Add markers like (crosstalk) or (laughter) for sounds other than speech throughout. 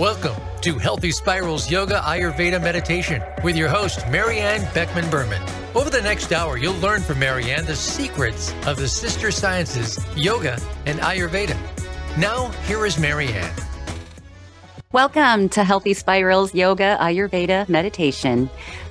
Welcome to Healthy Spirals Yoga Ayurveda Meditation with your host, Maryann Beckman Berman. Over the next hour, you'll learn from Maryann the secrets of the sister sciences, yoga and Ayurveda. Now, here is Maryann. Welcome to Healthy Spirals Yoga Ayurveda Meditation.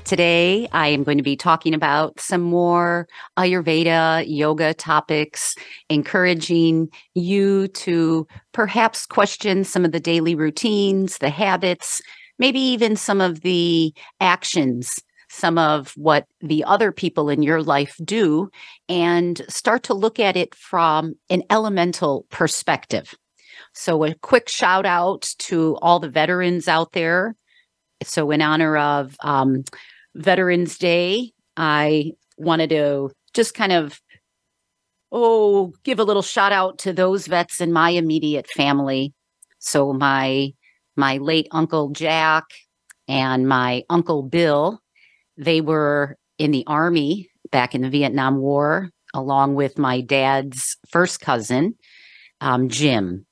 Today, I am going to be talking about some more Ayurveda yoga topics, encouraging you to perhaps question some of the daily routines, the habits, maybe even some of the actions, some of what the other people in your life do, and start to look at it from an elemental perspective. So, a quick shout out to all the veterans out there. So, in honor of um, Veterans Day, I wanted to just kind of oh give a little shout out to those vets in my immediate family. So my my late uncle Jack and my uncle Bill, they were in the army back in the Vietnam War, along with my dad's first cousin, um, Jim,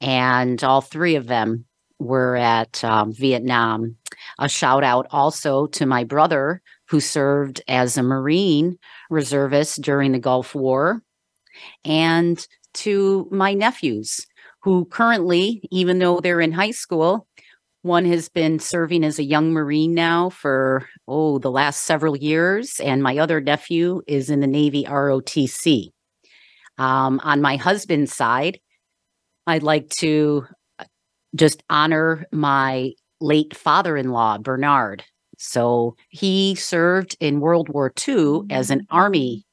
and all three of them were at um, Vietnam. A shout out also to my brother, who served as a Marine reservist during the Gulf War, and to my nephews, who currently, even though they're in high school, one has been serving as a young Marine now for, oh, the last several years, and my other nephew is in the Navy ROTC. Um, on my husband's side, I'd like to just honor my late father in law, Bernard. So he served in World War II as an Army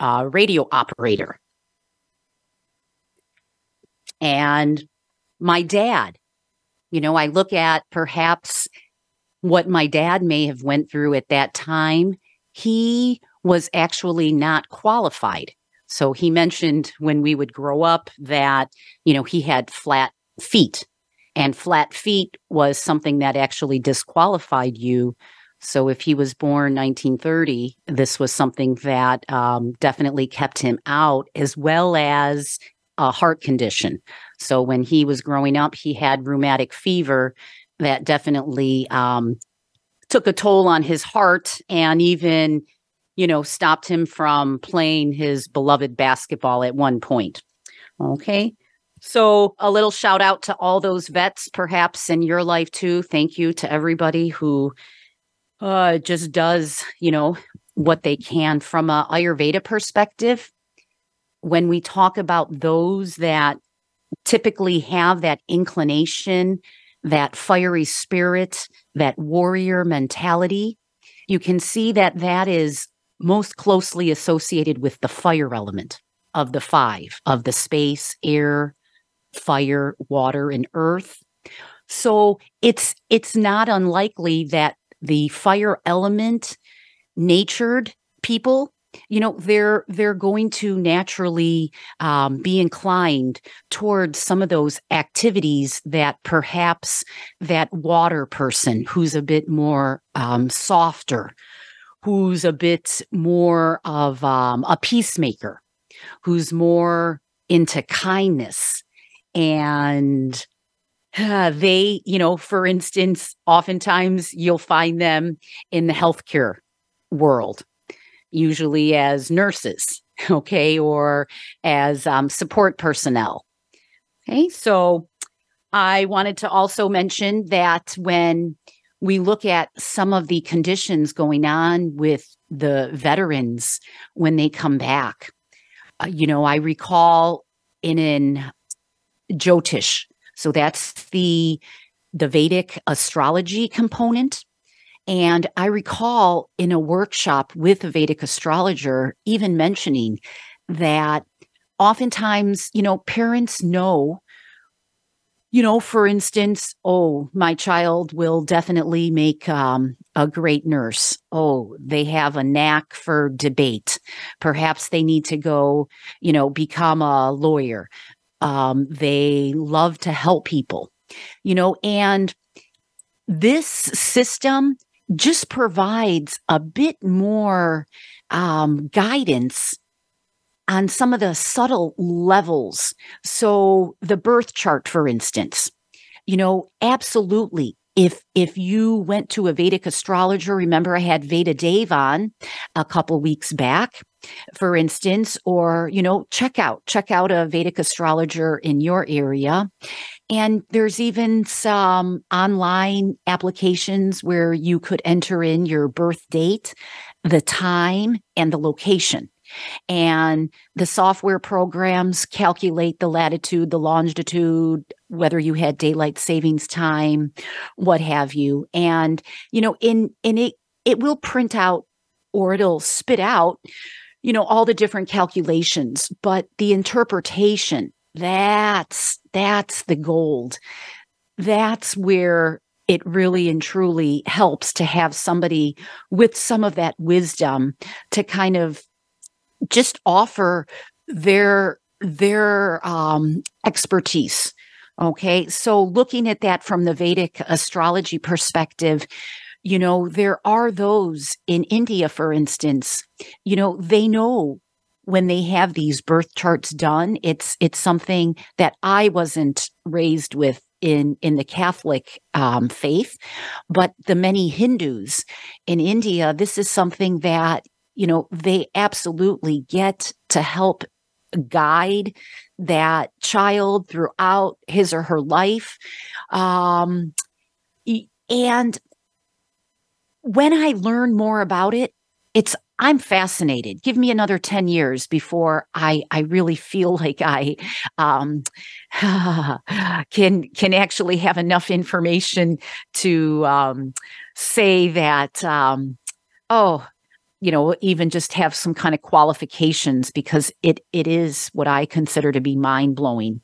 uh, radio operator. And my dad, you know, I look at perhaps what my dad may have went through at that time. He was actually not qualified. So he mentioned when we would grow up that, you know, he had flat feet and flat feet was something that actually disqualified you. So if he was born 1930, this was something that um, definitely kept him out, as well as a heart condition. So when he was growing up, he had rheumatic fever that definitely um, took a toll on his heart and even, you know, stopped him from playing his beloved basketball at one point. Okay. So, a little shout out to all those vets, perhaps in your life too. Thank you to everybody who uh, just does, you know, what they can from a Ayurveda perspective. When we talk about those that typically have that inclination, that fiery spirit, that warrior mentality, you can see that that is most closely associated with the fire element of the five of the space, air, fire, water, and earth. So it's it's not unlikely that the fire element natured people you know they're they're going to naturally um, be inclined towards some of those activities that perhaps that water person who's a bit more um, softer who's a bit more of um, a peacemaker who's more into kindness and uh, they, you know, for instance, oftentimes you'll find them in the healthcare world, usually as nurses, (laughs) okay, or as um, support personnel. Okay, so I wanted to also mention that when we look at some of the conditions going on with the veterans when they come back, uh, you know, I recall in an Jyotish. So that's the the Vedic astrology component. And I recall in a workshop with a Vedic astrologer even mentioning that oftentimes, you know, parents know, you know, for instance, oh, my child will definitely make um, a great nurse. Oh, they have a knack for debate. Perhaps they need to go, you know, become a lawyer. Um, they love to help people, you know, and this system just provides a bit more um, guidance on some of the subtle levels. So, the birth chart, for instance, you know, absolutely. If if you went to a Vedic astrologer, remember I had Veda Dave on a couple weeks back, for instance, or you know, check out check out a Vedic astrologer in your area. And there's even some online applications where you could enter in your birth date, the time, and the location. And the software programs calculate the latitude, the longitude, whether you had daylight savings time, what have you. And, you know, in, in it, it will print out or it'll spit out, you know, all the different calculations, but the interpretation, that's, that's the gold. That's where it really and truly helps to have somebody with some of that wisdom to kind of just offer their their um, expertise. Okay, so looking at that from the Vedic astrology perspective, you know, there are those in India, for instance, you know, they know when they have these birth charts done it's it's something that i wasn't raised with in in the catholic um, faith but the many hindus in india this is something that you know, they absolutely get to help guide that child throughout his or her life. Um, and when I learn more about it, it's I'm fascinated. Give me another 10 years before I I really feel (laughs) like I um, (sighs) can can actually have enough information to um, say that um, oh you know even just have some kind of qualifications because it it is what i consider to be mind blowing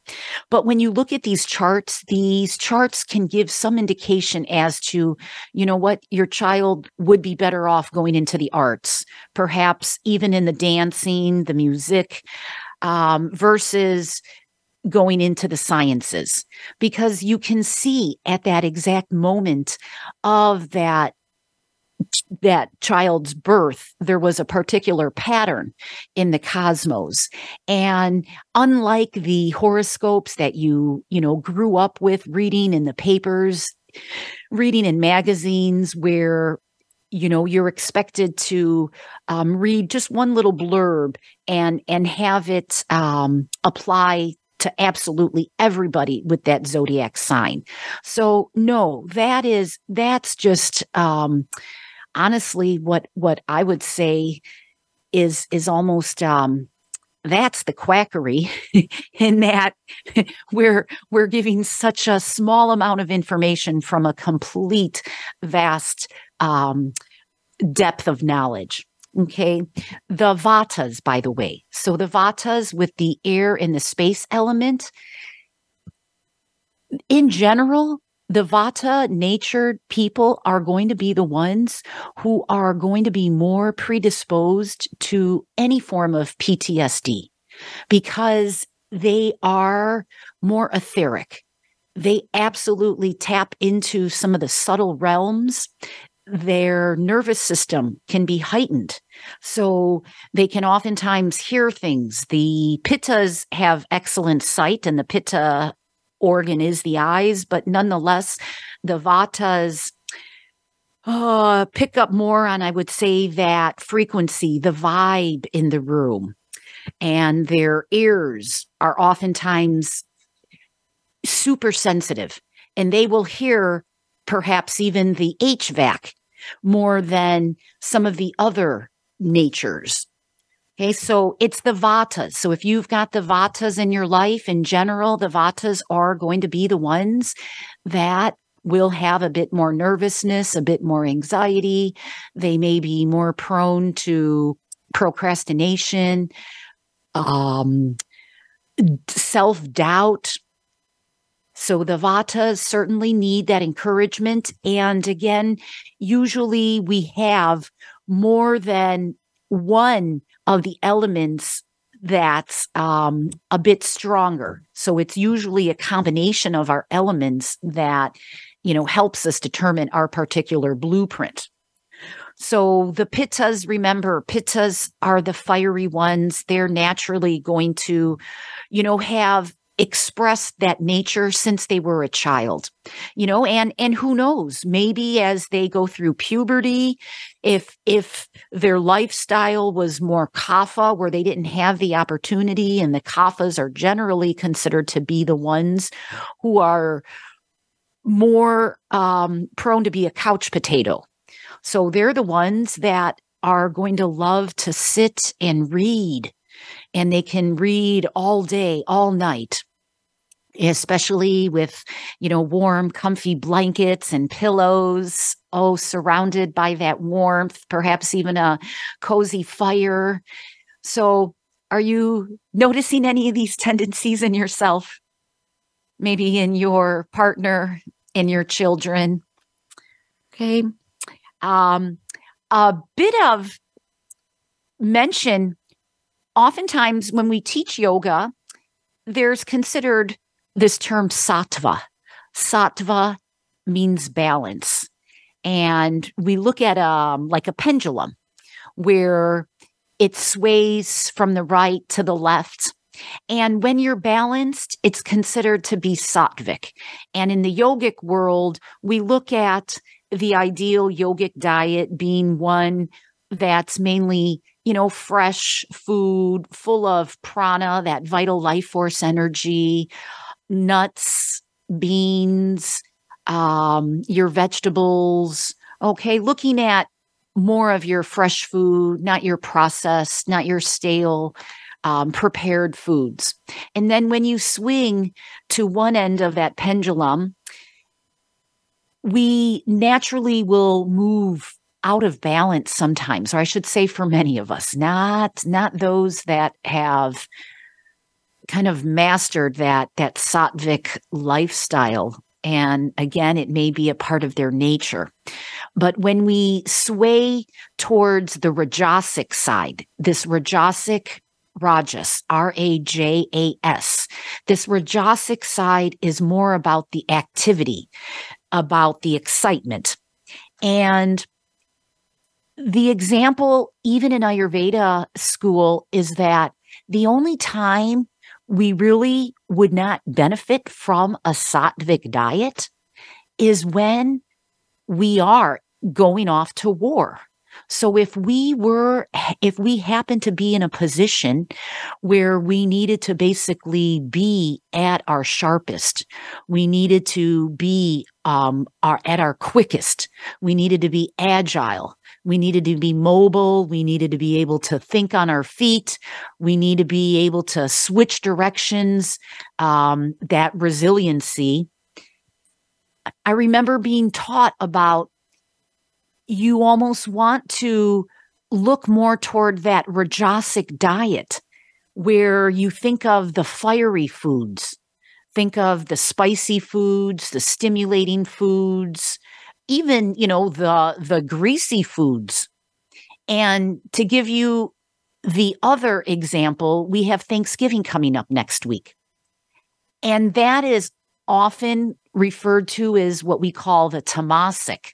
but when you look at these charts these charts can give some indication as to you know what your child would be better off going into the arts perhaps even in the dancing the music um, versus going into the sciences. Because you can see at that exact moment of that that child's birth, there was a particular pattern in the cosmos. And unlike the horoscopes that you, you know, grew up with reading in the papers, reading in magazines where you know you're expected to um, read just one little blurb and and have it um, apply to absolutely everybody with that zodiac sign so no that is that's just um, honestly what what I would say is is almost um that's the quackery (laughs) in that (laughs) we're we're giving such a small amount of information from a complete vast um, depth of knowledge okay? The vatas by the way. So the vatas with the air and the space element in general the vata natured people are going to be the ones who are going to be more predisposed to any form of PTSD because they are more etheric. They absolutely tap into some of the subtle realms. Their nervous system can be heightened. So they can oftentimes hear things. The pittas have excellent sight, and the pitta organ is the eyes, but nonetheless, the vatas uh, pick up more on, I would say, that frequency, the vibe in the room. And their ears are oftentimes super sensitive, and they will hear perhaps even the HVAC more than some of the other natures Okay, so it's the vatas. So if you've got the vatas in your life in general, the vatas are going to be the ones that will have a bit more nervousness, a bit more anxiety. They may be more prone to procrastination, um, self doubt. So the vatas certainly need that encouragement. And again, usually we have more than one of the elements that's um, a bit stronger. So it's usually a combination of our elements that, you know, helps us determine our particular blueprint. So the pittas, remember, pittas are the fiery ones. They're naturally going to, you know, have expressed that nature since they were a child you know and and who knows maybe as they go through puberty if if their lifestyle was more kapha where they didn't have the opportunity and the kaphas are generally considered to be the ones who are more um, prone to be a couch potato. So they're the ones that are going to love to sit and read and they can read all day, all night especially with you know warm comfy blankets and pillows oh surrounded by that warmth perhaps even a cozy fire. So are you noticing any of these tendencies in yourself? Maybe in your partner in your children? Okay. Um a bit of mention oftentimes when we teach yoga, there's considered this term sattva. Sattva means balance. And we look at um like a pendulum where it sways from the right to the left. And when you're balanced, it's considered to be sattvic. And in the yogic world, we look at the ideal yogic diet being one that's mainly you know, fresh food full of prana, that vital life force energy, nuts, beans, um, your vegetables. Okay, looking at more of your fresh food, not your processed, not your stale, um, prepared foods. And then when you swing to one end of that pendulum, we naturally will move out of balance sometimes or i should say for many of us not not those that have kind of mastered that that sattvic lifestyle. And again it may be a part of their nature. But when we sway towards the rajasic side this rajasic rajas r-a-j-a-s this rajasic side is more about the activity about the excitement. And the example, even in Ayurveda school, is that the only time we really would not benefit from a sattvic diet is when we are going off to war. So if we were, if we happen to be in a position where we needed to basically be at our sharpest, we needed to be um, our, at our quickest, we needed to be agile, we needed to be mobile. We needed to be able to think on our feet. We need to be able to switch directions, um, that resiliency. I remember being taught about you almost want to look more toward that rajasic diet where you think of the fiery foods, think of the spicy foods, the stimulating foods, even you know the the greasy foods. And to give you the other example we have thanksgiving coming up next week. And that is often referred to as what we call the tamasic.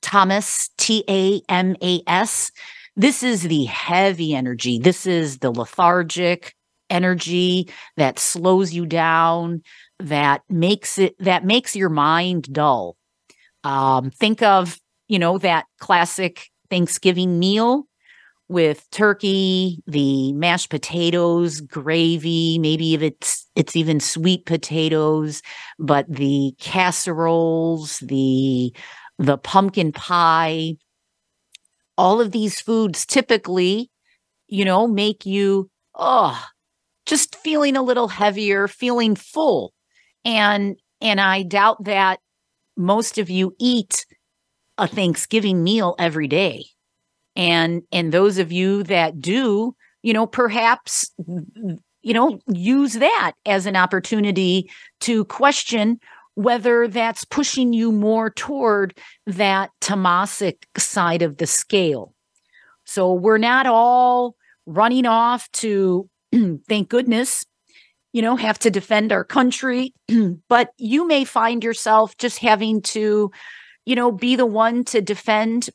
Tamas t-a-m-a-s this is the heavy energy. This is the lethargic energy that slows you down that makes it that makes your mind dull um, think of, you know, that classic Thanksgiving meal with turkey, the mashed potatoes, gravy, maybe if it's it's even sweet potatoes, but the casseroles, the the pumpkin pie, all of these foods typically, you know, make you oh, just feeling a little heavier, feeling full. And and I doubt that most of you eat a Thanksgiving meal every day. And and those of you that do, you know, perhaps you know, use that as an opportunity to question whether that's pushing you more toward that tamasic side of the scale. So we're not all running off to (clears throat) thank goodness you know, have to defend our country. (clears throat) but you may find yourself just having to, you know, be the one to defend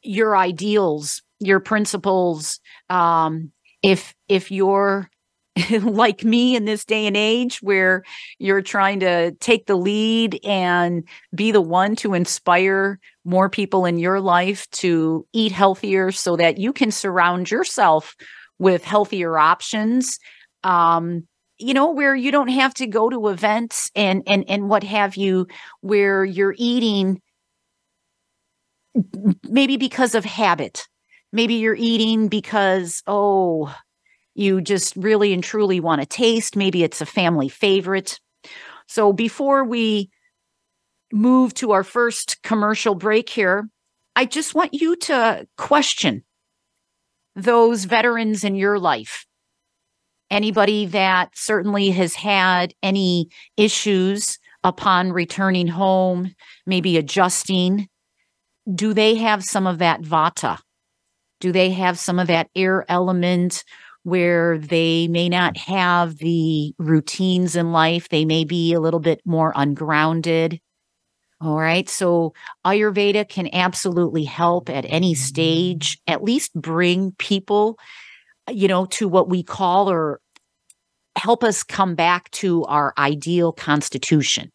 your ideals, your principles. Um, if if you're (laughs) like me in this day and age where you're trying to take the lead and be the one to inspire more people in your life to eat healthier so that you can surround yourself with healthier options um, you know where you don't have to go to events and and and what have you where you're eating maybe because of habit. Maybe you're eating because oh you just really and truly want to taste. Maybe it's a family favorite. So before we move to our first commercial break here i just want you to question those veterans in your life anybody that certainly has had any issues upon returning home, maybe adjusting, do they have some of that vata? Do they have some of that air element where they may not have the routines in life? They may be a little bit more ungrounded. All right. So Ayurveda can absolutely help at any stage, at least bring people you know, to what we call or help us come back to our ideal constitution.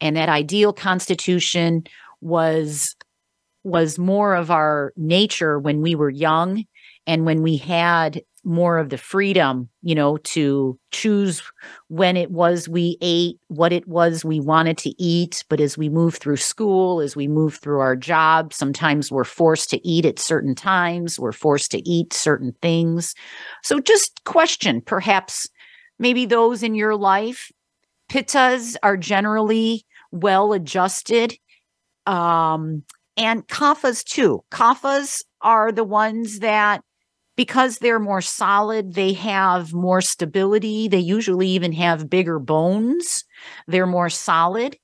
And that ideal constitution was was more of our nature when we were young and when we had more of the freedom, you know, to choose when it was we ate, what it was we wanted to eat. But as we move through school, as we move through our job, sometimes we're forced to eat at certain times, we're forced to eat certain things. So just question perhaps maybe those in your life. Pittas are generally well adjusted. Um, and kaphas too. Kaphas are the ones that because they're more solid, they have more stability. They usually even have bigger bones. They're more solid.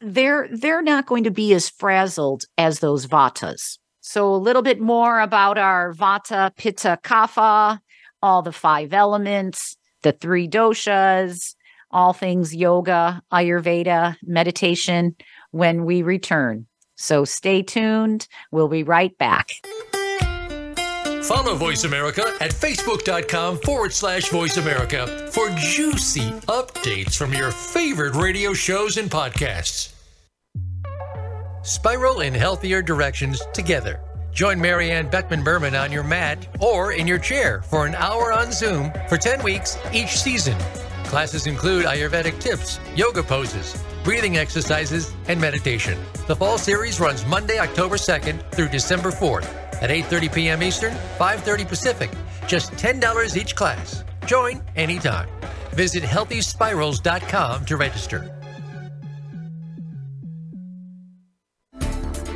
They're they're not going to be as frazzled as those vatas. So a little bit more about our vata, pitta, kapha, all the five elements, the three doshas, all things yoga, ayurveda, meditation when we return. So stay tuned. We'll be right back. Follow Voice America at facebook.com forward slash voice America for juicy updates from your favorite radio shows and podcasts. Spiral in healthier directions together. Join Maryann Beckman Berman on your mat or in your chair for an hour on Zoom for 10 weeks each season. Classes include Ayurvedic tips, yoga poses, breathing exercises, and meditation. The fall series runs Monday, October 2nd through December 4th at 8:30 p.m. Eastern, 5:30 Pacific. Just $10 each class. Join anytime. Visit healthyspirals.com to register.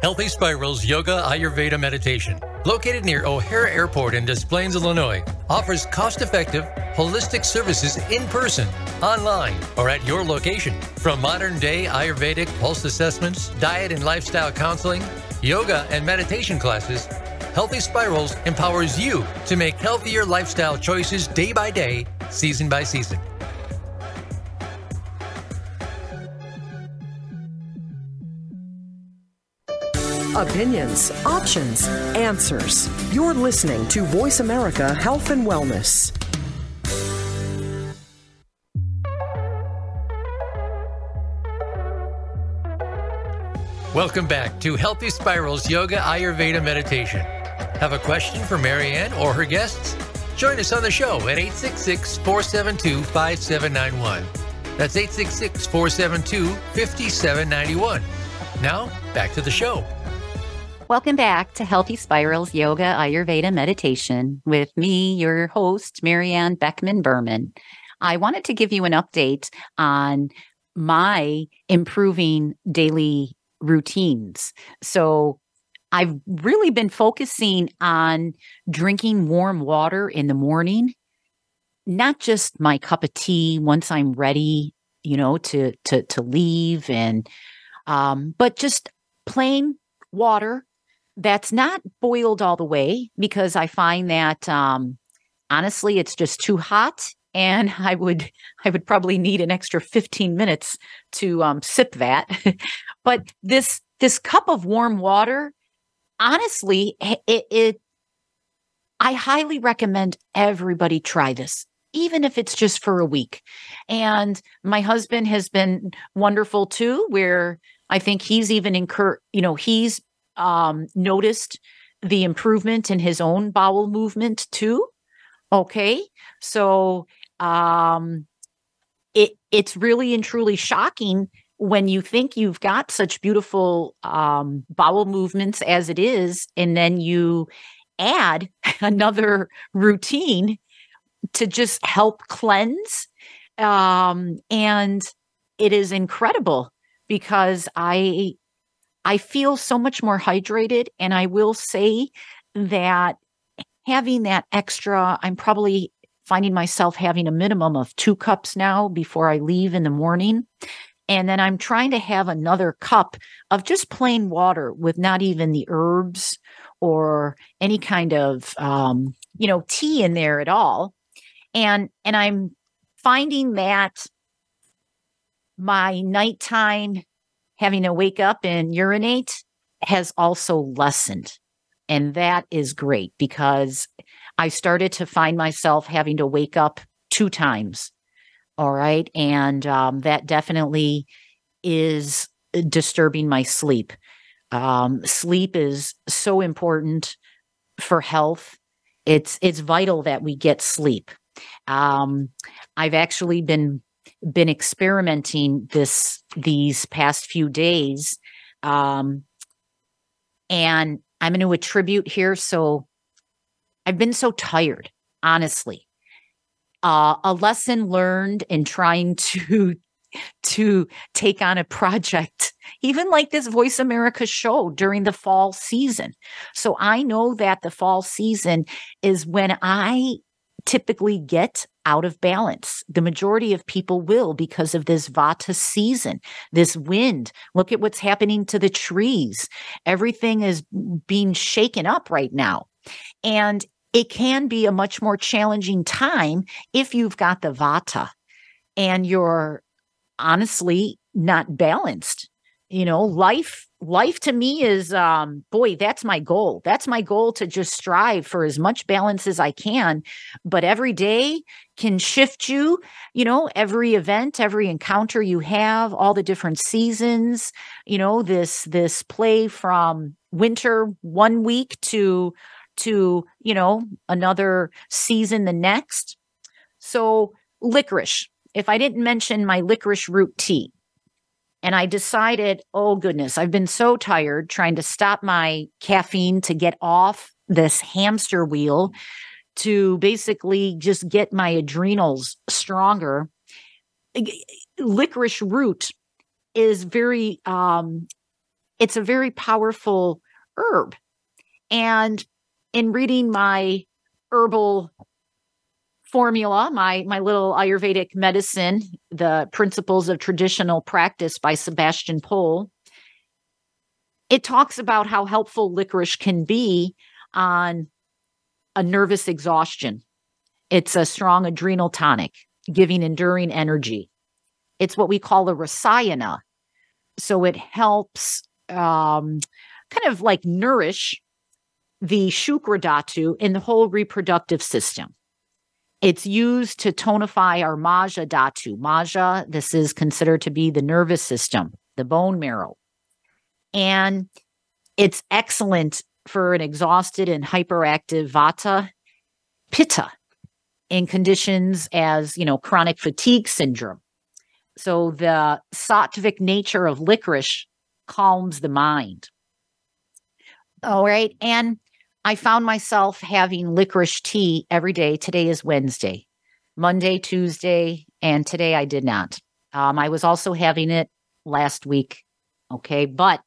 Healthy Spirals Yoga Ayurveda Meditation, located near O'Hare Airport in Des Plaines, Illinois, offers cost effective, holistic services in person, online, or at your location. From modern day Ayurvedic pulse assessments, diet and lifestyle counseling, yoga and meditation classes, Healthy Spirals empowers you to make healthier lifestyle choices day by day, season by season. Opinions, options, answers. You're listening to Voice America Health and Wellness. Welcome back to Healthy Spirals Yoga Ayurveda Meditation. Have a question for Maryann or her guests? Join us on the show at 866 472 5791. That's 866 472 5791. Now, back to the show. Welcome back to Healthy Spirals Yoga Ayurveda Meditation with me, your host, Maryann Beckman Berman. I wanted to give you an update on my improving daily routines. So, I've really been focusing on drinking warm water in the morning, not just my cup of tea once I'm ready, you know, to to to leave and um but just plain water that's not boiled all the way because I find that um honestly it's just too hot and (laughs) I would I would probably need an extra 15 minutes to um, sip that. (laughs) but this this cup of warm water, honestly, it, it I highly recommend everybody try this, even if it's just for a week. And my husband has been wonderful too, where I think he's even incur, you know, he's um, noticed the improvement in his own bowel movement too. Okay. So um, it it's really and truly shocking when you think you've got such beautiful um, bowel movements as it is, and then you add (laughs) another routine to just help cleanse. Um, and it is incredible because I I feel so much more hydrated, and I will say that having that extra, I'm probably finding myself having a minimum of two cups now before I leave in the morning. And then I'm trying to have another cup of just plain water with not even the herbs or any kind of, um, you know, tea in there at all. And, and I'm finding that my nighttime having to wake up and urinate has also lessened. And that is great because I started to find myself having to wake up two times. All right. And um, that definitely is disturbing my sleep. Um, sleep is so important for health. It's it's vital that we get sleep. Um, I've actually been been experimenting this these past few days, um, and I'm going to attribute here. So I've been so tired, honestly. Uh, a lesson learned in trying to (laughs) to take on a project, even like this Voice America show during the fall season. So I know that the fall season is when I typically get out of balance. The majority of people will because of this Vata season, this wind. Look at what's happening to the trees. Everything is being shaken up right now. And it can be a much more challenging time if you've got the vata and you're honestly not balanced you know life life to me is um boy that's my goal that's my goal to just strive for as much balance as i can but every day can shift you you know every event every encounter you have all the different seasons you know this this play from winter one week to to, you know, another season the next. So, licorice. If I didn't mention my licorice root tea, and I decided, oh goodness, I've been so tired trying to stop my caffeine to get off this hamster wheel to basically just get my adrenals stronger. Licorice root is very um it's a very powerful herb. And in reading my herbal formula, my my little Ayurvedic medicine, the principles of traditional practice by Sebastian Pole, it talks about how helpful licorice can be on a nervous exhaustion. It's a strong adrenal tonic, giving enduring energy. It's what we call a rasayana. So it helps um, kind of like nourish the Shukra Dhatu in the whole reproductive system. It's used to tonify our Majja Dhatu. Majja, this is considered to be the nervous system, the bone marrow. And it's excellent for an exhausted and hyperactive Vata Pitta in conditions as, you know, chronic fatigue syndrome. So the sattvic nature of licorice calms the mind. All right. And I found myself having licorice tea every day. Today is Wednesday, Monday, Tuesday, and today I did not. Um, I was also having it last week. Okay. But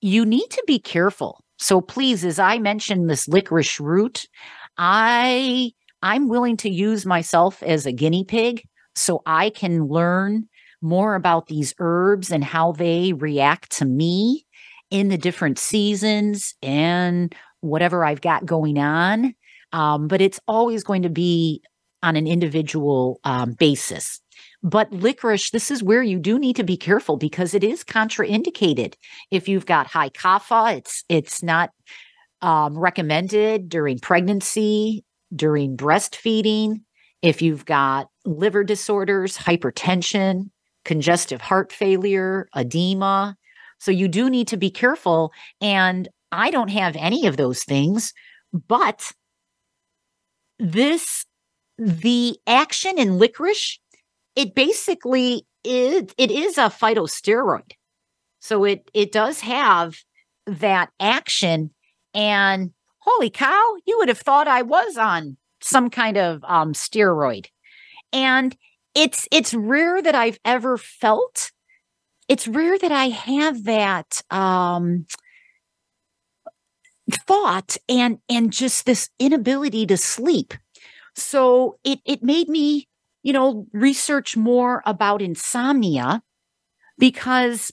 you need to be careful. So please, as I mentioned this licorice root, I I'm willing to use myself as a guinea pig so I can learn more about these herbs and how they react to me in the different seasons and whatever I've got going on. Um, but it's always going to be on an individual um, basis. But licorice, this is where you do need to be careful because it is contraindicated. If you've got high kapha, it's it's not um, recommended during pregnancy, during breastfeeding. If you've got liver disorders, hypertension, congestive heart failure, edema. So you do need to be careful. And I don't have any of those things, but this, the action in licorice, it basically is, it is a phytosteroid. So it, it does have that action. And holy cow, you would have thought I was on some kind of um, steroid. And it's it's rare that I've ever felt. It's rare that I have that um, thought and and just this inability to sleep. So it it made me, you know, research more about insomnia because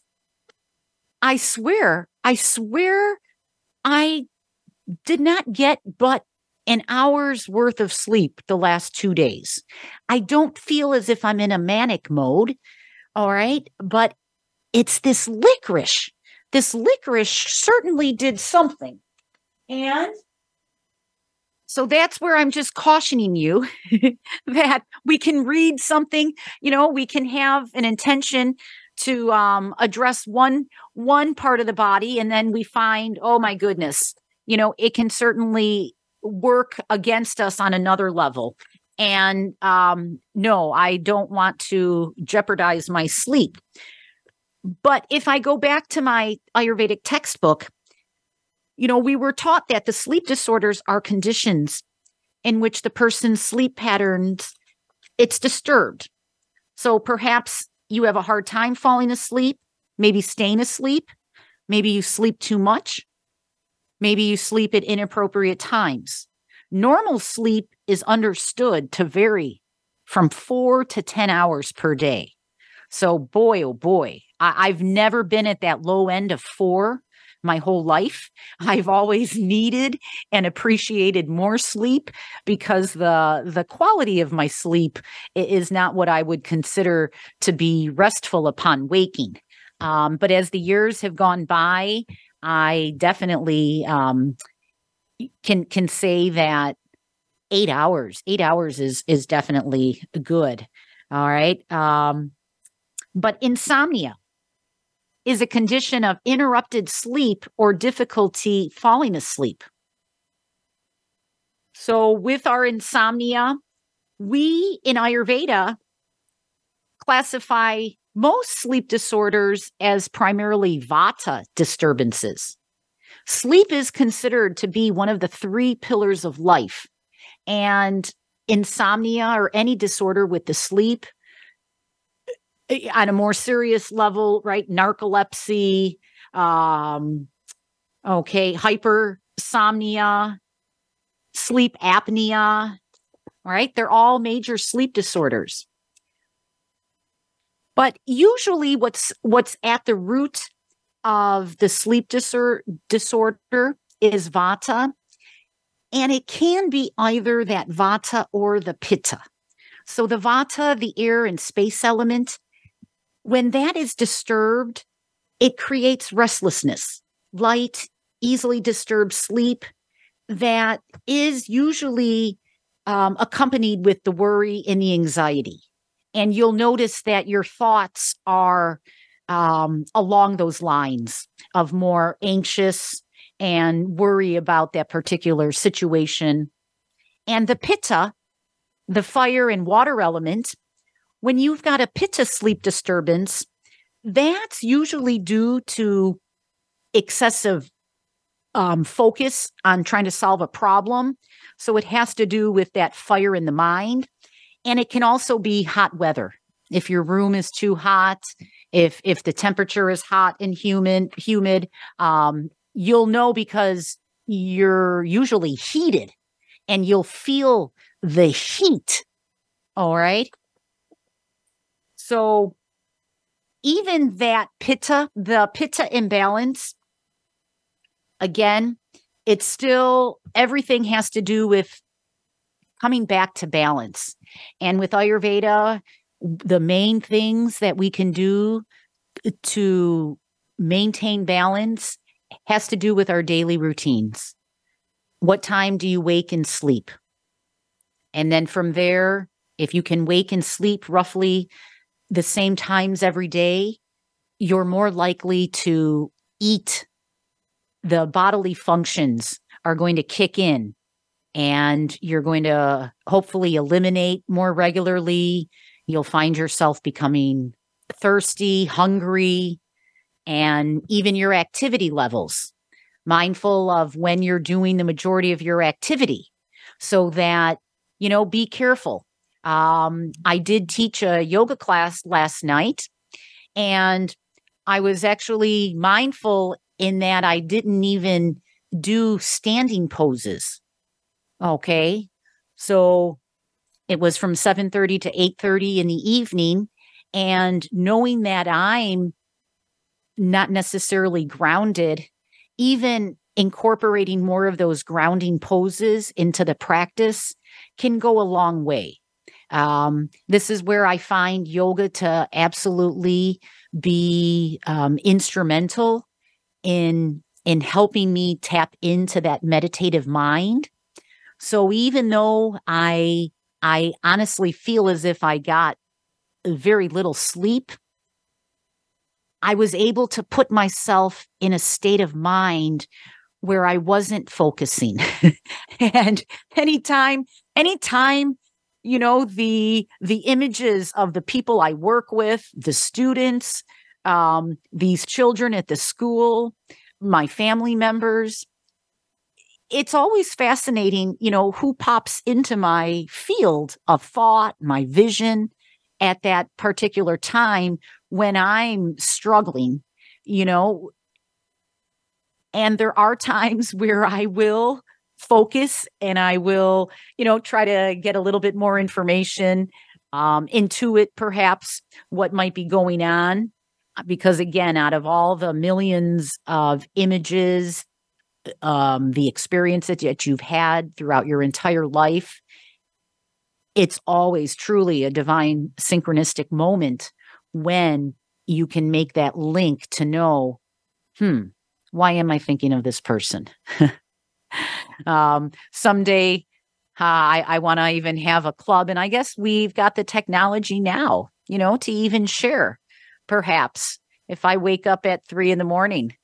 I swear, I swear I did not get but an hour's worth of sleep the last two days. I don't feel as if I'm in a manic mode. All right. But it's this licorice. This licorice certainly did something. And so that's where I'm just cautioning you (laughs) that we can read something, you know, we can have an intention to um, address one one part of the body and then we find oh my goodness you know it can certainly work against us on another level. And um, no, I don't want to jeopardize my sleep. But if I go back to my Ayurvedic textbook, you know, we were taught that the sleep disorders are conditions in which the person's sleep patterns it's disturbed. So perhaps you have a hard time falling asleep, maybe staying asleep, maybe you sleep too much, Maybe you sleep at inappropriate times. Normal sleep is understood to vary from four to 10 hours per day. So, boy, oh boy, I- have never been at that low end of four my whole life. I've always needed and appreciated more sleep because the the quality of my sleep is not what I would consider to be restful upon waking. Um, but as the years have gone by, I definitely um, can can say that eight hours, eight hours is is definitely good. All right. Um, but insomnia is a condition of interrupted sleep or difficulty falling asleep. So, with our insomnia, we in Ayurveda classify most sleep disorders as primarily vata disturbances. Sleep is considered to be one of the three pillars of life. And insomnia or any disorder with the sleep on a more serious level, right? Narcolepsy, um, okay, hypersomnia, sleep apnea, right? They're all major sleep disorders. But usually what's what's at the root of the sleep disor- disorder is vata. And it can be either that vata or the pitta. So the vata, the air and space element, when that is disturbed, it creates restlessness, light, easily disturbed sleep that is usually um, accompanied with the worry and the anxiety and you'll notice that your thoughts are um, along those lines of more anxious and worry about that particular situation. And the pitta, the fire and water element, when you've got a pitta sleep disturbance, that's usually due to excessive um, focus on trying to solve a problem. So it has to do with that fire in the mind. And it can also be hot weather. if your room is too hot, if if the temperature is hot and humid, humid, um, you'll know because you're usually heated and you'll feel the heat. All right. So even that pitta, the pitta imbalance, again, it's still everything has to do with coming back to balance. And with Ayurveda, the main things that we can do to maintain balance has to do with our daily routines. What time do you wake and sleep? And then from there, if you can wake and sleep roughly the same times every day, you're more likely to eat. The bodily functions are going to kick in and you're going to hopefully eliminate more regularly. You'll find yourself becoming thirsty, hungry, and even your activity levels. Mindful of when you're doing the majority of your activity so that, you know, be careful. Um, I did teach a yoga class last night and I was actually mindful in that I didn't even do standing poses. Okay. So it was from 7:30 to 8:30 in the evening and knowing that I'm not necessarily grounded even incorporating more of those grounding poses into the practice can go a long way. Um, this is where I find yoga to absolutely be um, instrumental in in helping me tap into that meditative mind. So even though I I honestly feel as if I got very little sleep, I was able to put myself in a state of mind where I wasn't focusing. (laughs) and anytime anytime you know the the images of the people i work with the students um, these children at the school my family members. It's always fascinating you know who pops into my field of thought my vision at that particular time when i'm struggling you know. And there are (laughs) times where i will focus and I will, you know, try to get a little bit more information, um, intuit perhaps what might be going on. Uh, because again, out of all the millions of images, um, the experience that, that you've had throughout your entire life, it's always truly a divine synchronistic moment when you can make that link to know, hmm, why am I thinking of this person? (laughs) um, someday uh, I, I want to even have a club. And I guess we've got the technology now, you know, to even share. Perhaps if I wake up at three in the morning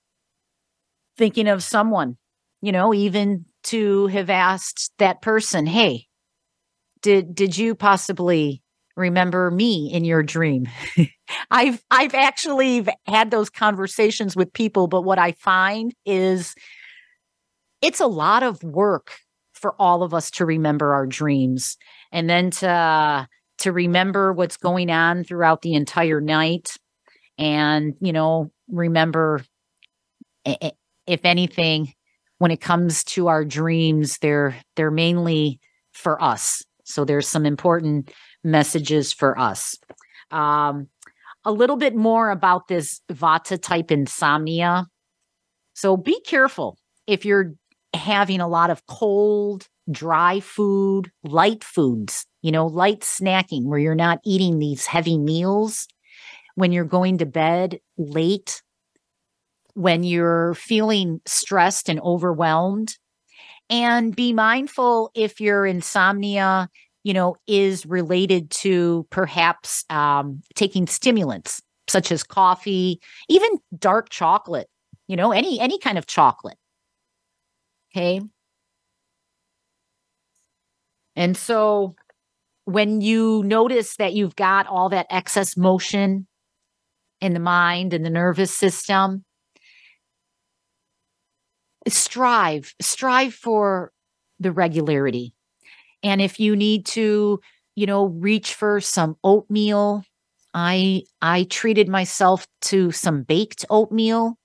thinking of someone, you know, even to have asked that person, hey, did did you possibly remember me in your dream (laughs) i've i've actually had those conversations with people but what i find is it's a lot of work for all of us to remember our dreams and then to to remember what's going on throughout the entire night and you know remember if anything when it comes to our dreams they're they're mainly for us. So there's some important messages for us. Um, a little bit more about this vata type insomnia. So be careful if you're having a lot of cold, dry food, light foods, you know, light snacking where you're not eating these heavy meals when you're going to bed late, when you're feeling stressed and overwhelmed. And be mindful if your insomnia, you know, is related to perhaps um, taking stimulants such as coffee, even dark chocolate, you know, any any kind of chocolate Okay. And so when you notice that you've got all that excess motion in the mind and the nervous system, strive, strive for the regularity. And if you need to, you know, reach for some oatmeal I I treated myself to some baked oatmeal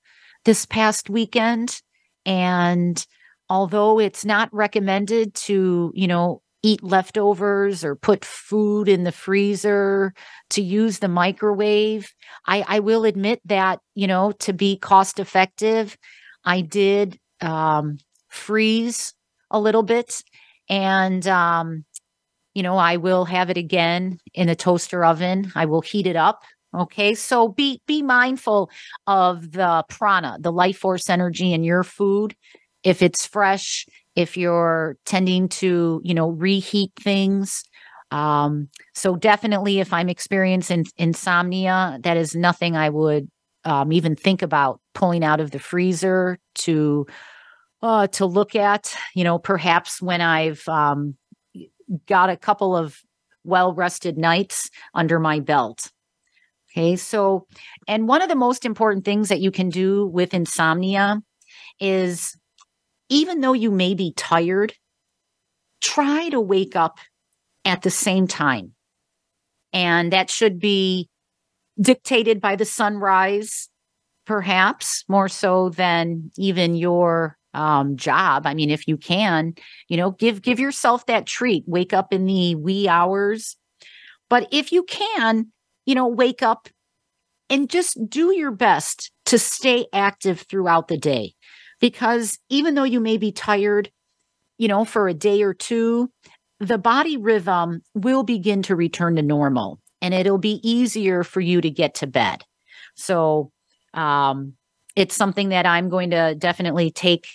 this past weekend and although it's not recommended to, you know, eat leftovers or put food in the freezer to use the microwave, I, I will admit that, you know, to be cost effective, I did um, freeze a little bit and um, you know, I will have it again in a toaster oven. I will heat it up. Okay. So be be mindful of the prana, the life force energy in your food. If it's fresh, if you're tending to, you know, reheat things. Um, so definitely if I'm experiencing insomnia, that is nothing I would um, even think about pulling out of the freezer to uh, to look at. You know, perhaps when I've um, got a couple of well rested nights under my belt. Okay, so, and one of the most important things that you can do with insomnia is even though you may be tired, try to wake up at the same time. And that should be dictated by the sunrise, perhaps more so than even your um, job. I mean, if you can, you know, give give yourself that treat. Wake up in the wee hours, but if you can, you know, wake up and just do your best to stay active throughout the day, because even though you may be tired, you know, for a day or two, the body rhythm will begin to return to normal, and it'll be easier for you to get to bed. So, um, it's something that I'm going to definitely take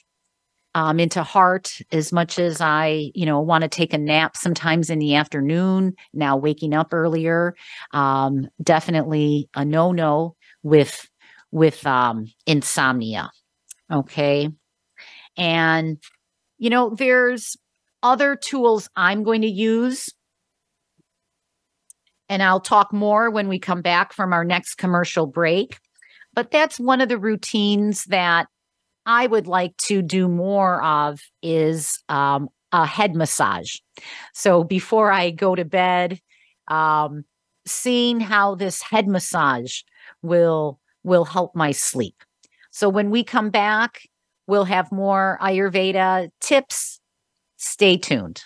um, into heart as much as I, you know, want to take a nap sometimes in the afternoon. Now waking up earlier, um, definitely a no no with with um, insomnia. Okay, and you know, there's other tools I'm going to use. And I'll talk more when we come back from our next commercial break. But that's one of the routines that I would like to do more of is um, a head massage. So before I go to bed, um, seeing how this head massage will will help my sleep. So when we come back, we'll have more Ayurveda tips. Stay tuned.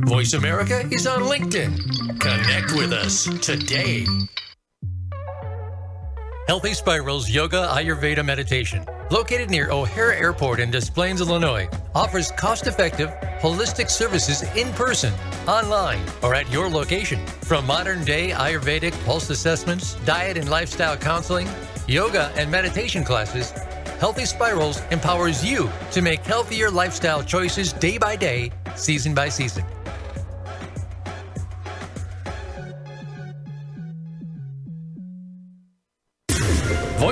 Voice America is on LinkedIn. Connect with us today. Healthy Spirals Yoga Ayurveda Meditation, located near O'Hare Airport in Des Plaines, Illinois, offers cost effective, holistic services in person, online, or at your location. From modern day Ayurvedic pulse assessments, diet and lifestyle counseling, yoga and meditation classes, Healthy Spirals empowers you to make healthier lifestyle choices day by day, season by season.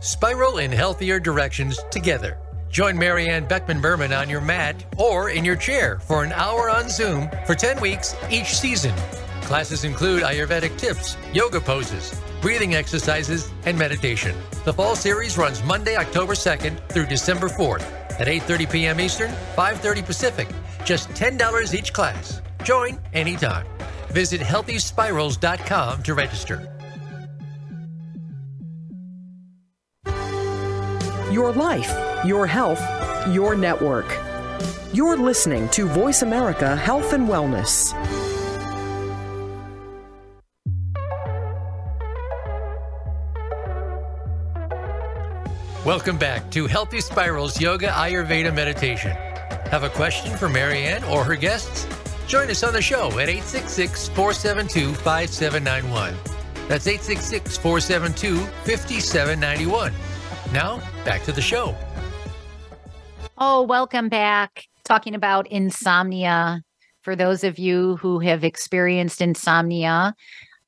Spiral in healthier directions together. Join Maryann Beckman Berman on your mat or in your chair for an hour on Zoom for 10 weeks each season. Classes include Ayurvedic tips, yoga poses, breathing exercises, and meditation. The fall series runs Monday, October 2nd through December 4th at 8:30 p.m. Eastern, 5:30 Pacific. Just $10 each class. Join anytime. Visit healthyspirals.com to register. Your life, your health, your network. You're listening to Voice America Health and Wellness. Welcome back to Healthy Spirals Yoga Ayurveda Meditation. Have a question for Maryann or her guests? Join us on the show at 866 472 5791. That's 866 472 5791. Now, back to the show. Oh, welcome back. Talking about insomnia. For those of you who have experienced insomnia,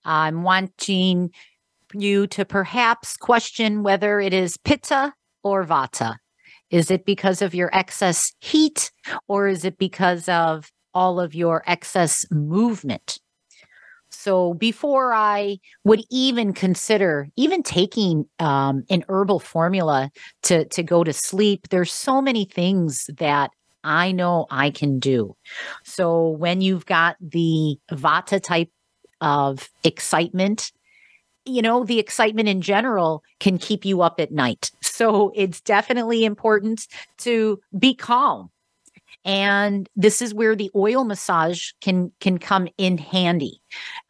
I'm wanting you to perhaps question whether it is pitta or vata. Is it because of your excess heat or is it because of all of your excess movement? So before I would even consider even taking um, an herbal formula to to go to sleep, there's so many things that I know I can do. So when you've got the Vata type of excitement, you know, the excitement in general can keep you up at night. So it's definitely important to be calm. And this is where the oil massage can can come in handy.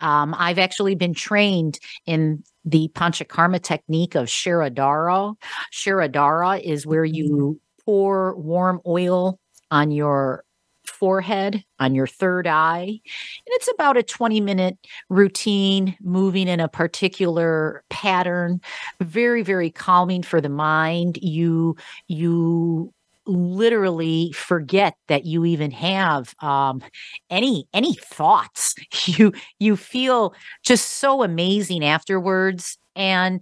Um, I've actually been trained in the Panchakarma technique of Shirodhara. Shirodhara is where you pour warm oil on your forehead, on your third eye. And it's about a 20 minute routine, moving in a particular pattern, very, very calming for the mind. You, you, literally forget that you even have um, any any thoughts (laughs) you you feel just so amazing afterwards and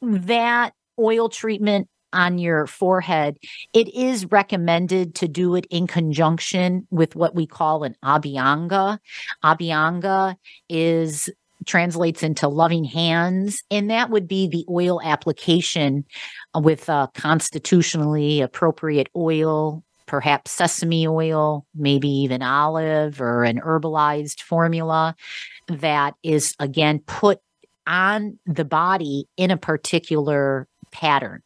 that oil treatment on your forehead, it is recommended to do it in conjunction with what we call an abhyanga. Abhyanga is translates into loving hands and that would be the oil application with a constitutionally appropriate oil perhaps sesame oil maybe even olive or an herbalized formula that is again put on the body in a particular pattern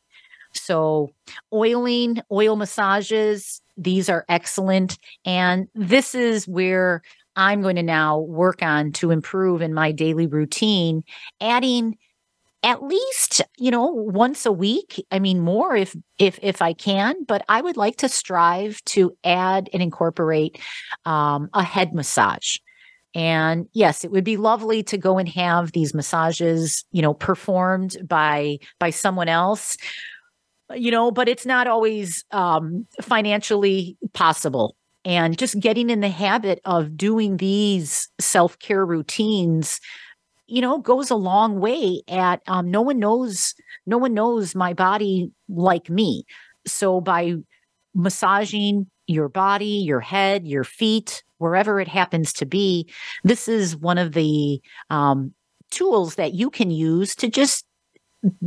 so, oiling, oil massages, these are excellent. And this is where I'm going to now work on to improve in my daily routine, adding at least you know once a week i mean more if if if i can but i would like to strive to add and incorporate um, a head massage and yes it would be lovely to go and have these massages you know performed by by someone else you know, but it's not always um, financially possible. And just getting in the habit of doing these self care routines, you know, goes a long way. At um, no one knows, no one knows my body like me. So by massaging your body, your head, your feet, wherever it happens to be, this is one of the um, tools that you can use to just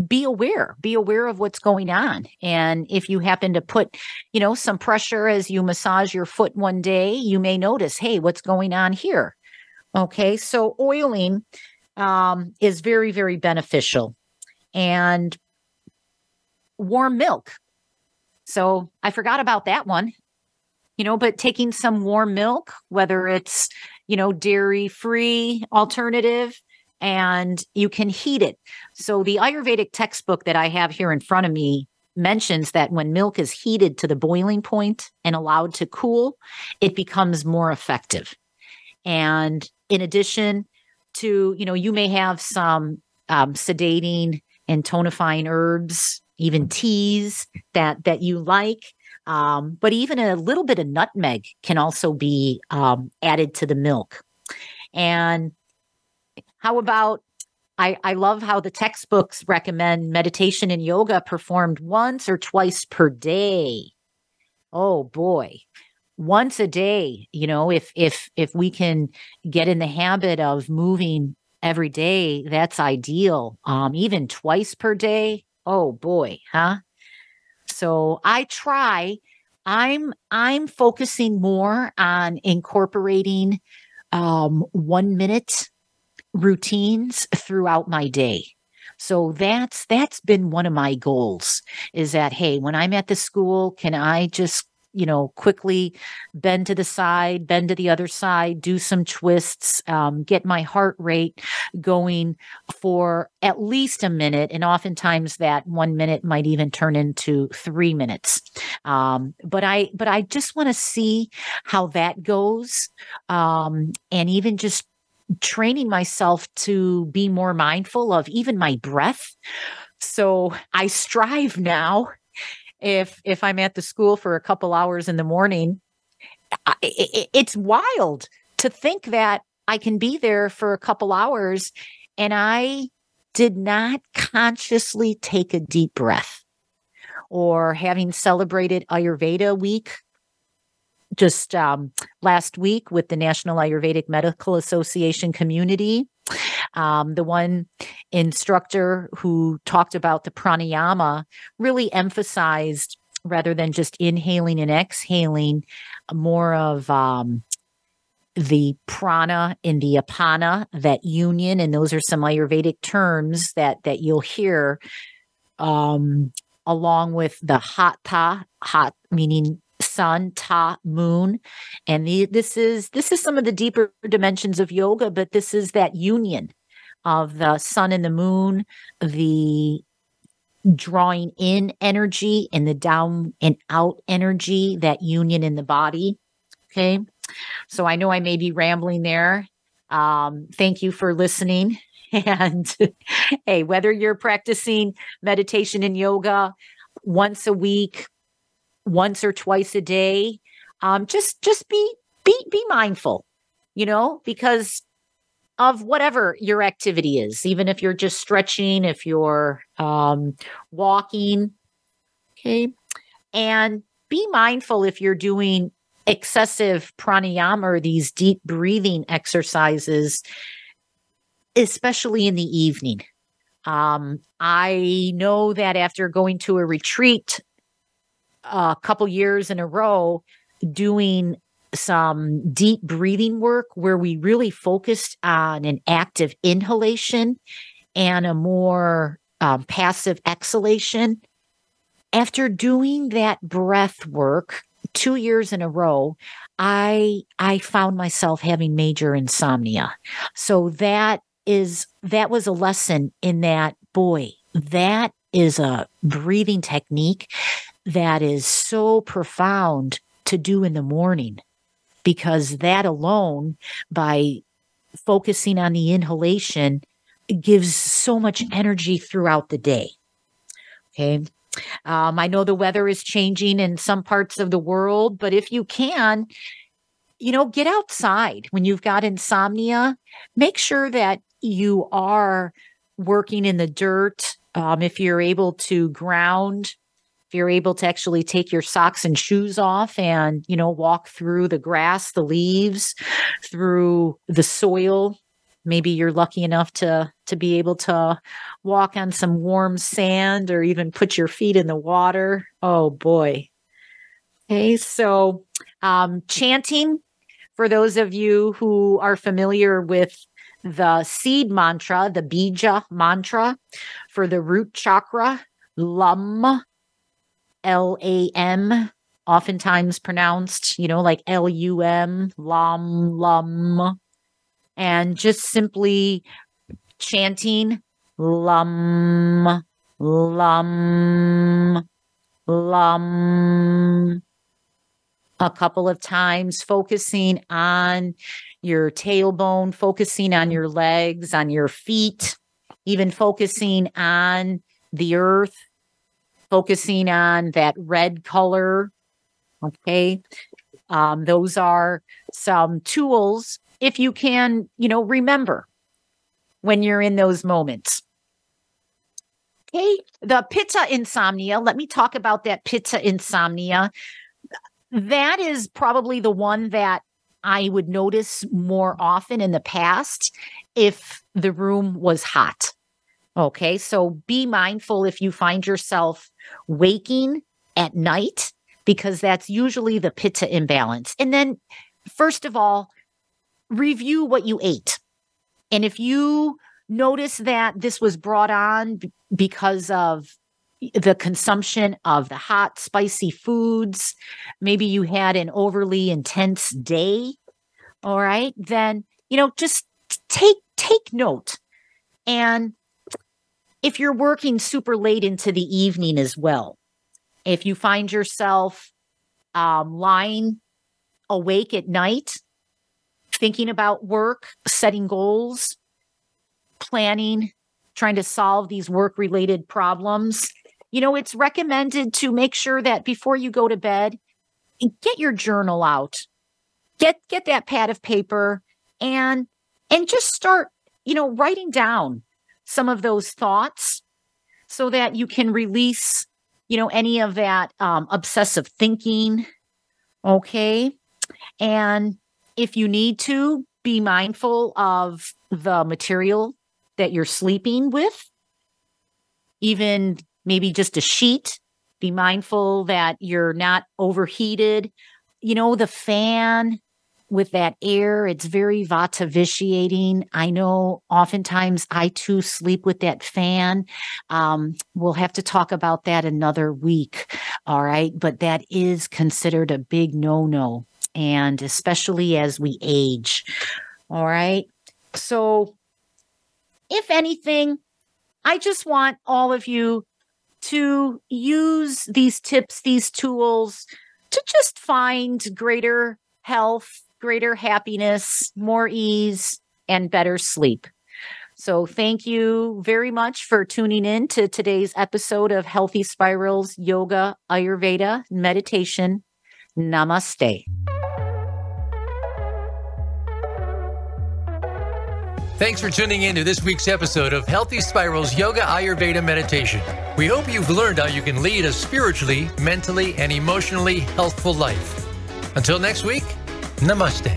be aware be aware of what's going on. And if you happen to put you know some pressure as you massage your foot one day you may notice hey what's going on here? Okay so oiling um, is very very beneficial. And warm milk. So i forgot about that one. You know but taking some warm milk whether it's you know dairy free alternative and you can heat it. So the Ayurvedic textbook that I have here in front of me mentions that when milk is heated to the boiling point and allowed to cool, it becomes more effective. And in addition to, you know, you may have some um, sedating and tonifying herbs, even teas that that you like. Um, but even a little bit of nutmeg can also be um, added to the milk. And how about I, I love how the textbooks recommend meditation and yoga performed once or twice per day. Oh boy. Once a day, you know, if if if we can get in the habit of moving every day, that's ideal. Um, even twice per day. Oh boy, huh? So I try. I'm I'm focusing more on incorporating um, one minute routines throughout my day. So that's that's been one of my goals is that hey, when I'm at the school, can I just you know quickly bend to the side bend to the other side do some twists um, get my heart rate going for at least a minute and oftentimes that one minute might even turn into three minutes um, but i but i just want to see how that goes um, and even just training myself to be more mindful of even my breath. So I strive now if if I'm at the school for a couple hours in the morning, it, it's wild to think that I can be there for a couple hours and I did not consciously take a deep breath or having celebrated Ayurveda week just um, last week with the National Ayurvedic Medical Association community. Um, the one instructor who talked about the pranayama really emphasized rather than just inhaling and exhaling, more of um, the prana and the apana, that union, and those are some Ayurvedic terms that that you'll hear, um, along with the hatha, hat meaning sun, ta, moon, and the, this is this is some of the deeper dimensions of yoga, but this is that union of the sun and the moon, the drawing in energy and the down and out energy, that union in the body. Okay. So I know I may be rambling there. Um, thank you for listening. (laughs) And hey, whether you're practicing meditation and yoga once a week, once or twice a day, um, just just be be be mindful, you know, because of whatever your activity is, even if you're just stretching, if you're um, walking. Okay. And be mindful if you're doing excessive pranayama or these deep breathing exercises, especially in the evening. Um, I know that after going to a retreat a couple years in a row, doing some deep breathing work where we really focused on an active inhalation and a more um, passive exhalation. After doing that breath work two years in a row, I I found myself having major insomnia. So that is that was a lesson in that boy that is a breathing technique that is so profound to do in the morning because that alone, by focusing on the inhalation, gives so much energy throughout the day. Okay. Um, I know the weather is changing in some parts of the world, but if you can, you know, get outside when you've got insomnia. Make sure that you are working in the dirt. Um, if you're able to ground if you're able to actually take your socks and shoes off and you know walk through the grass the leaves through the soil maybe you're lucky enough to to be able to walk on some warm sand or even put your feet in the water. Oh boy. Okay so um, chanting for those of you who are familiar with the seed mantra the bija mantra for the root chakra lam L A M, oftentimes pronounced, you know, like L U M, lum, lum, and just simply chanting lum, lum, lum a couple of times, focusing on your tailbone, focusing on your legs, on your feet, even focusing on the earth focusing on that red color. Okay. Um, those are some tools if you can, you know, remember when you're in those moments. Okay. The pitta insomnia. Let me talk about that pitta insomnia. That is probably the one that I would notice more often in the past if the room was hot. Okay. So be mindful if you find yourself waking at night, because that's usually the pitta imbalance. And then, first of all, review what you ate. And if you notice that this was brought on because of the consumption of the hot, spicy foods, maybe you had an overly intense day, all right, then, you know, just take take note and if you're working super late into the evening as well, if you find yourself um, lying awake at night, thinking about work, setting goals, planning, trying to solve these work related problems, you know, it's recommended to make sure that before you go to bed, get your journal out. Get get that pad of paper and and just start, you know, writing down some of those thoughts so that you can release, you know, any of that um, obsessive thinking. Okay. And if you need to, be mindful of the material that you're sleeping with, even maybe just a sheet. Be mindful that you're not overheated. You know, the fan with that air, it's very vata vitiating. I know oftentimes I too sleep with that fan. Um, we'll have to talk about that another week. All right. But that is considered a big no no. And especially as we age. All right. So, if anything, I just want all of you to use these tips, these tools to just find greater health, greater happiness, more ease, and better sleep. So, thank you very much for tuning in to today's episode of Healthy Spirals Yoga, Ayurveda, Meditation. Namaste. Thanks for tuning in to this week's episode of Healthy Spirals Yoga Ayurveda Meditation. We hope you've learned how you can lead a spiritually, mentally, and emotionally healthful life. Until next week, 生して